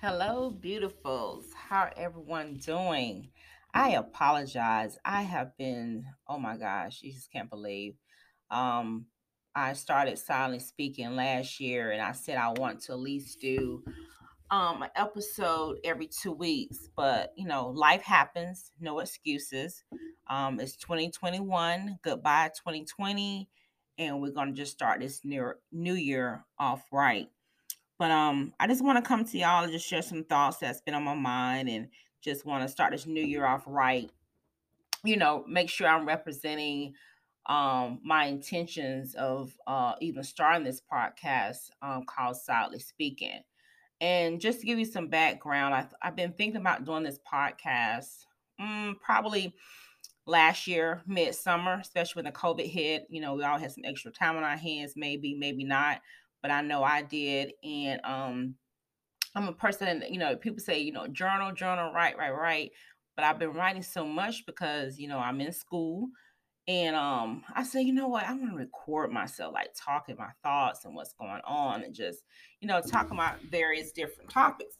Hello, beautifuls. How everyone doing? I apologize. I have been, oh my gosh, you just can't believe. Um, I started silent speaking last year and I said I want to at least do um an episode every two weeks, but you know, life happens, no excuses. Um, it's 2021, goodbye 2020, and we're gonna just start this new new year off right. But um, I just want to come to y'all and just share some thoughts that's been on my mind, and just want to start this new year off right. You know, make sure I'm representing um my intentions of uh even starting this podcast um called Silently Speaking. And just to give you some background, I, I've been thinking about doing this podcast mm, probably last year, midsummer, especially when the COVID hit. You know, we all had some extra time on our hands, maybe, maybe not, but I know I did. And um, I'm a person, you know, people say, you know, journal, journal, write, write, write. But I've been writing so much because, you know, I'm in school. And um, I said, you know what? I'm gonna record myself, like talking my thoughts and what's going on, and just, you know, talking about various different topics.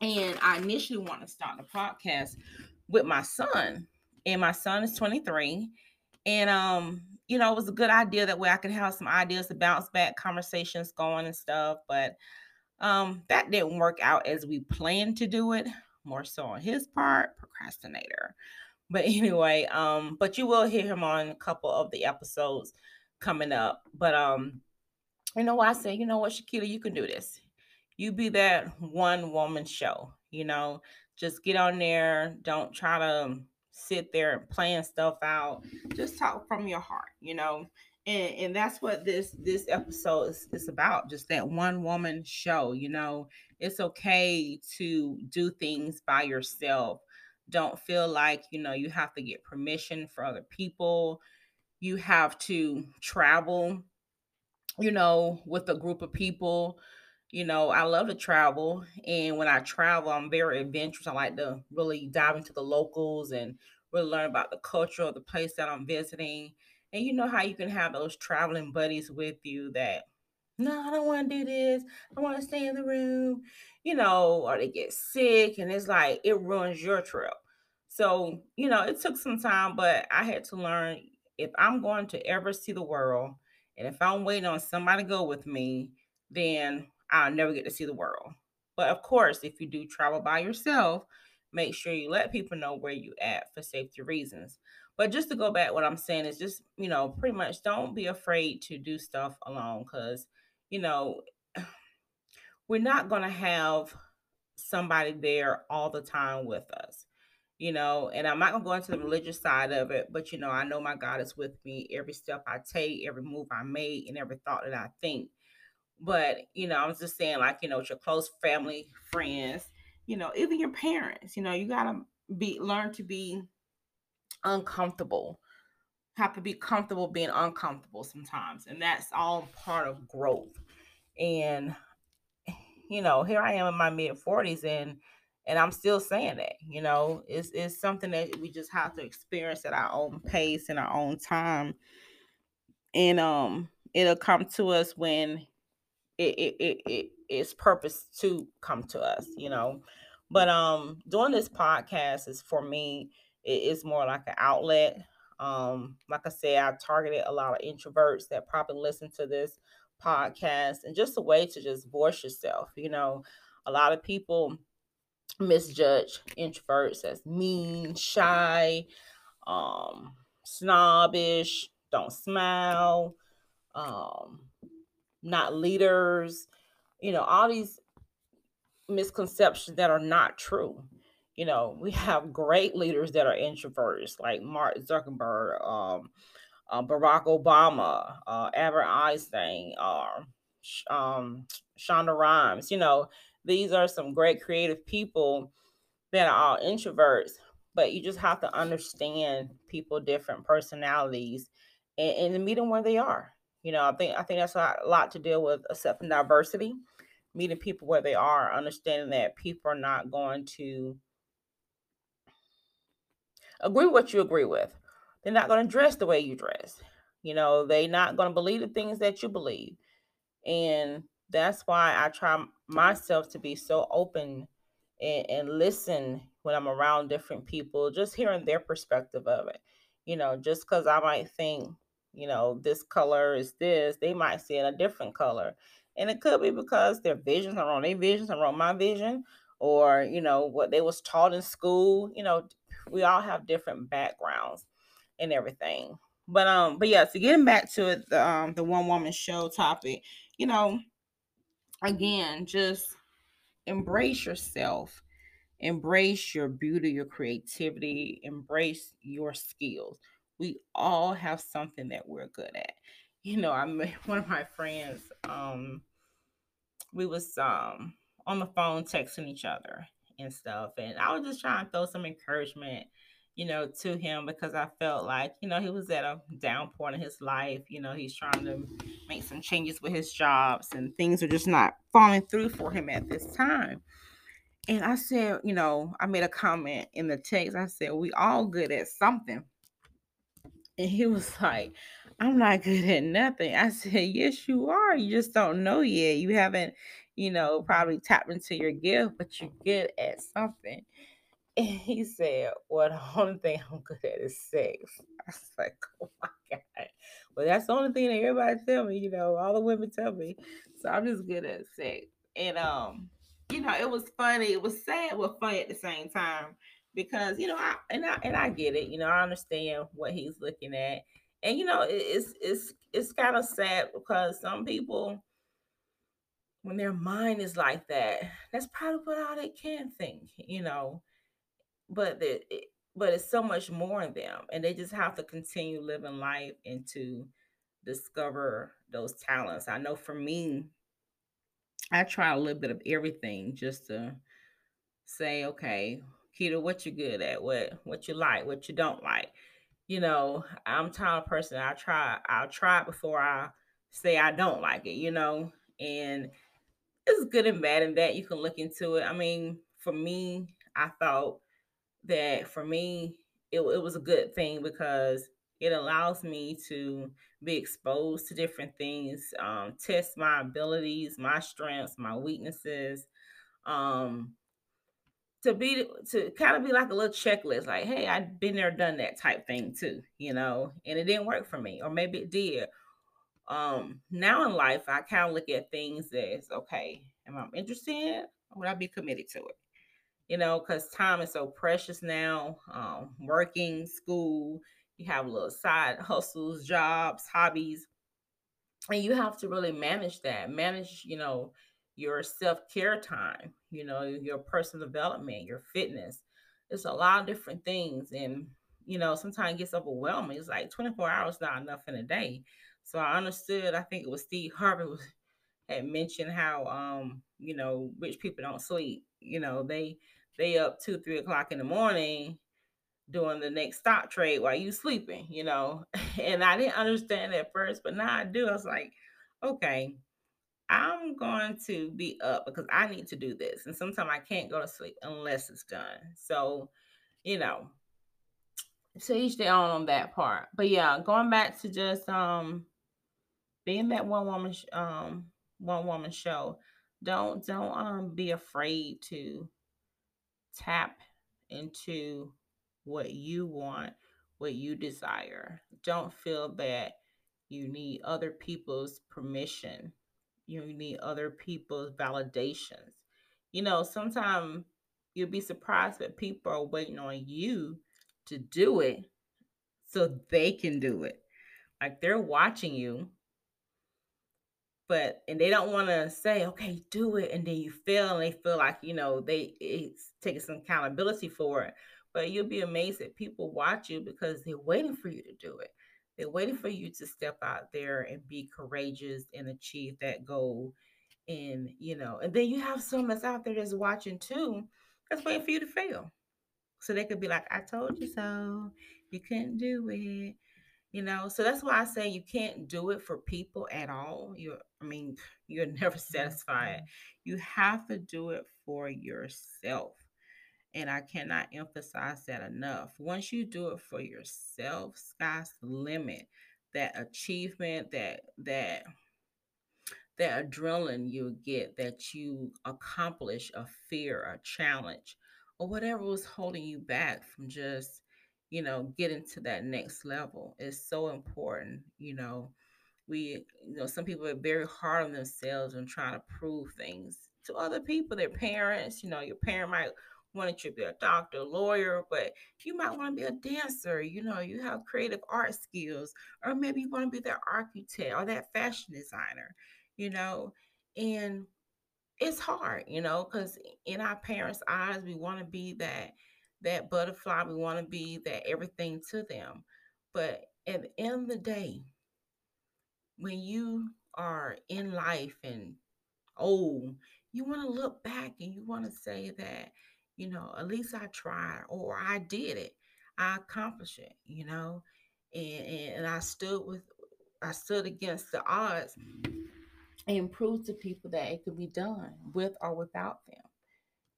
And I initially want to start the podcast with my son, and my son is 23. And um, you know, it was a good idea that way I could have some ideas to bounce back conversations going and stuff. But um, that didn't work out as we planned to do it, more so on his part, procrastinator. But anyway, um, but you will hear him on a couple of the episodes coming up. But um, you know I say, you know what, Shakita, you can do this. You be that one woman show, you know, just get on there. Don't try to sit there and plan stuff out. Just talk from your heart, you know. And, and that's what this this episode is, is about just that one woman show you know it's okay to do things by yourself don't feel like you know you have to get permission for other people you have to travel you know with a group of people you know i love to travel and when i travel i'm very adventurous. I like to really dive into the locals and really learn about the culture of the place that i'm visiting and you know how you can have those traveling buddies with you that no i don't want to do this. I want to stay in the room you know or they get sick and it's like it ruins your trip. So, you know, it took some time, but I had to learn if I'm going to ever see the world and if I'm waiting on somebody to go with me, then I'll never get to see the world. But of course, if you do travel by yourself, make sure you let people know where you at for safety reasons. But just to go back, what I'm saying is just, you know, pretty much don't be afraid to do stuff alone because, you know, we're not going to have somebody there all the time with us you know, and I'm not gonna go into the religious side of it, but you know, I know my God is with me every step I take, every move I make, and every thought that I think. But you know, I was just saying, like, you know, with your close family, friends, you know, even your parents, you know, you gotta be learn to be uncomfortable. Have to be comfortable being uncomfortable sometimes. And that's all part of growth. And you know, here I am in my mid 40s and and I'm still saying that, you know, it's it's something that we just have to experience at our own pace and our own time. And um it'll come to us when it it, it, it it's purpose to come to us, you know. But um doing this podcast is for me, it is more like an outlet. Um, like I said, I targeted a lot of introverts that probably listen to this podcast and just a way to just voice yourself, you know. A lot of people misjudge introverts as mean, shy, um, snobbish, don't smile, um, not leaders, you know, all these misconceptions that are not true. You know, we have great leaders that are introverts, like Mark Zuckerberg, um, uh, Barack Obama, uh, Albert Einstein, uh, um, Shonda Rhimes. You know, these are some great creative people that are all introverts, but you just have to understand people, different personalities, and, and meet them where they are. You know, I think I think that's a lot, a lot to deal with accepting diversity, meeting people where they are, understanding that people are not going to agree what you agree with. They're not going to dress the way you dress. You know, they're not going to believe the things that you believe. And that's why I try myself to be so open and, and listen when I'm around different people, just hearing their perspective of it. You know, just because I might think, you know, this color is this, they might see it a different color. And it could be because their visions are wrong. Their visions are wrong. My vision, or you know, what they was taught in school. You know, we all have different backgrounds and everything. But um, but yeah, so getting back to it, the um the one woman show topic, you know, again, just embrace yourself, embrace your beauty, your creativity, embrace your skills. We all have something that we're good at. You know, I met one of my friends, um, we was um on the phone texting each other and stuff, and I was just trying to throw some encouragement you know, to him because I felt like, you know, he was at a down point in his life. You know, he's trying to make some changes with his jobs and things are just not falling through for him at this time. And I said, you know, I made a comment in the text. I said, we all good at something. And he was like, I'm not good at nothing. I said, Yes, you are. You just don't know yet. You haven't, you know, probably tapped into your gift, but you're good at something. And he said, Well, the only thing I'm good at is sex. I was like, Oh my God. Well, that's the only thing that everybody tell me, you know, all the women tell me. So I'm just good at sex. And um, you know, it was funny, it was sad but funny at the same time because, you know, I and I and I get it, you know, I understand what he's looking at. And you know, it, it's it's it's kind of sad because some people when their mind is like that, that's probably what all they can think, you know but the, it, but it's so much more in them and they just have to continue living life and to discover those talents i know for me i try a little bit of everything just to say okay Keita, what you good at? What what you like? What you don't like? You know i'm type of person i try i'll try before i say i don't like it you know? And it's good and bad in that you can look into it. I mean for me i thought that for me, it, it was a good thing because it allows me to be exposed to different things, um, test my abilities, my strengths, my weaknesses, um, to be to kind of be like a little checklist, like, hey, I've been there, done that type thing too, you know, and it didn't work for me, or maybe it did. Um, now in life, I kind of look at things as okay, am I interested? Or would I be committed to it? you know, because time is so precious now. Um, working, school, you have little side hustles, jobs, hobbies, and you have to really manage that. Manage, you know, your self care time, you know, your personal development, your fitness. It's a lot of different things, and you know, sometimes it gets overwhelming. It's like 24 hours not enough in a day. So I understood. I think it was Steve Harvey was had mentioned how um, you know, rich people don't sleep. You know, they they up two, three o'clock in the morning doing the next stock trade while you sleeping, you know. And I didn't understand at first, but now I do. I was like, okay, I'm going to be up because I need to do this. And sometimes I can't go to sleep unless it's done. So, you know, so each day on on that part. But yeah, going back to just um being that one woman um one woman show, don't don't um be afraid to tap into what you want, what you desire. Don't feel that you need other people's permission. You need other people's validations. You know, sometimes you'll be surprised that people are waiting on you to do it so they can do it. Like they're watching you but and they don't want to say okay do it and then you fail and they feel like you know they it's taking some accountability for it but you'll be amazed that people watch you because they're waiting for you to do it they're waiting for you to step out there and be courageous and achieve that goal and you know and then you have someone that's out there that's watching too that's waiting for you to fail. So they could be like i told you so. You couldn't do it. You know so that's why i say you can't do it for people at all. You i mean you're never satisfied. Mm-hmm. You have to do it for yourself and i cannot emphasize that enough once you do it for yourself sky's the limit that achievement that that that adrenaline you get that you accomplish a fear, a challenge, or whatever was holding you back from just, you know, getting to that next level is so important. You know, we, you know, some people are very hard on themselves and trying to prove things to other people, their parents. You know, your parent might want you to be a doctor, lawyer, but you might want to be a dancer. You know, you have creative art skills, or maybe you want to be that architect or that fashion designer, you know, and it's hard, you know, because in our parents' eyes, we want to be that that butterfly, we want to be that everything to them. But at the end of the day, when you are in life and old, you want to look back and you want to say that, you know, at least I tried or I did it. I accomplished it, you know, and, and, I stood with, I stood against the odds and proved to people that it could be done with or without them,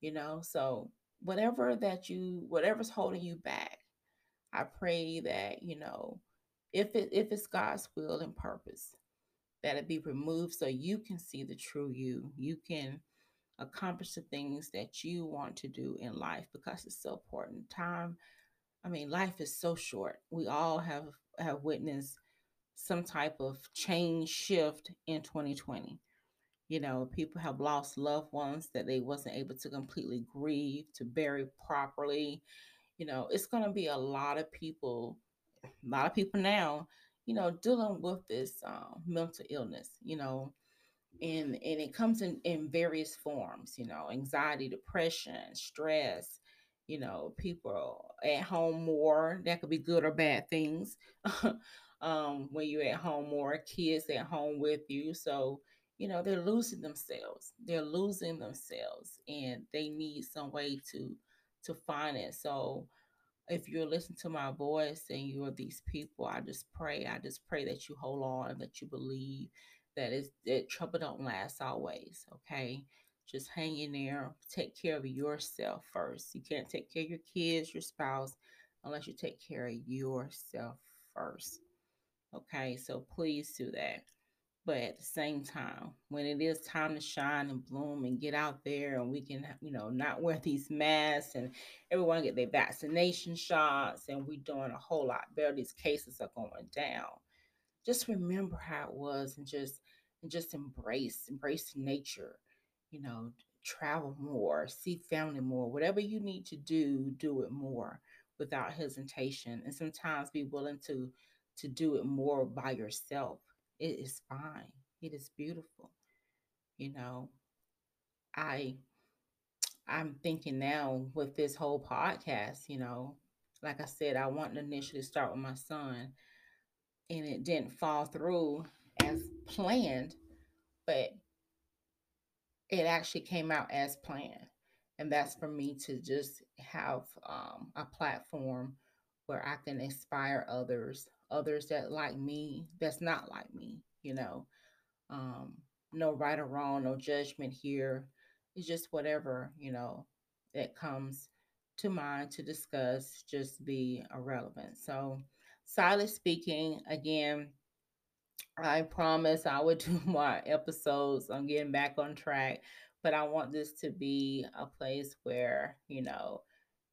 you know. So whatever that you, whatever's holding you back, I pray that you know, if it if it's God's will and purpose, that it be removed so you can see the true you. You can accomplish the things that you want to do in life because it's so important. Time, I mean, life is so short. We all have have witnessed some type of change shift in 2020. You know, people have lost loved ones that they wasn't able to completely grieve, to bury properly. You know, it's going to be a lot of people, a lot of people now, you know, dealing with this um, mental illness. You know, and and it comes in in various forms you know anxiety depression stress you know people at home more that could be good or bad things um when you're at home more kids at home with you so you know they're losing themselves they're losing themselves and they need some way to to find it so if you're listening to my voice and you're these people, I just pray. I just pray that you hold on, that you believe that is that trouble don't last always. Okay. Just hang in there. Take care of yourself first. You can't take care of your kids, your spouse, unless you take care of yourself first. Okay. So please do that. But at the same time, when it is time to shine and bloom and get out there and we can, you know, not wear these masks and everyone get their vaccination shots and we're doing a whole lot better. These cases are going down. Just remember how it was and just and just embrace, embrace nature, you know, travel more, see family more, whatever you need to do, do it more without hesitation. And sometimes be willing to to do it more by yourself it is fine. It is beautiful. You know, I I'm thinking now with this whole podcast, you know, like I said, I wanted to initially start with my son and it didn't fall through as planned, but it actually came out as planned. And that's for me to just have um, a platform where I can inspire others others that like me that's not like me you know? Um no right or wrong no judgment here. It's just whatever you know that comes to mind to discuss just be irrelevant. So silent speaking again i promise i would do more episodes on getting back on track but i want this to be a place where you know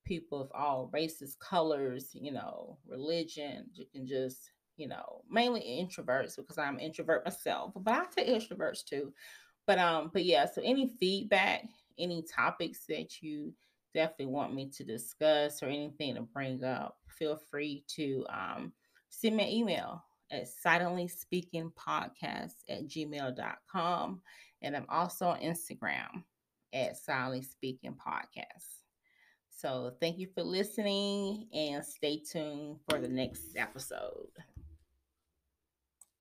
people of all races, colors, you know, religion. You can just, you know, mainly introverts because I'm introvert myself, but I take extroverts too. But um, but yeah, so any feedback, any topics that you definitely want me to discuss or anything to bring up, feel free to um send me an email at silently speaking podcast at gmail.com. And I'm also on Instagram at silently speaking podcast. So thank you for listening and stay tuned for the next episode.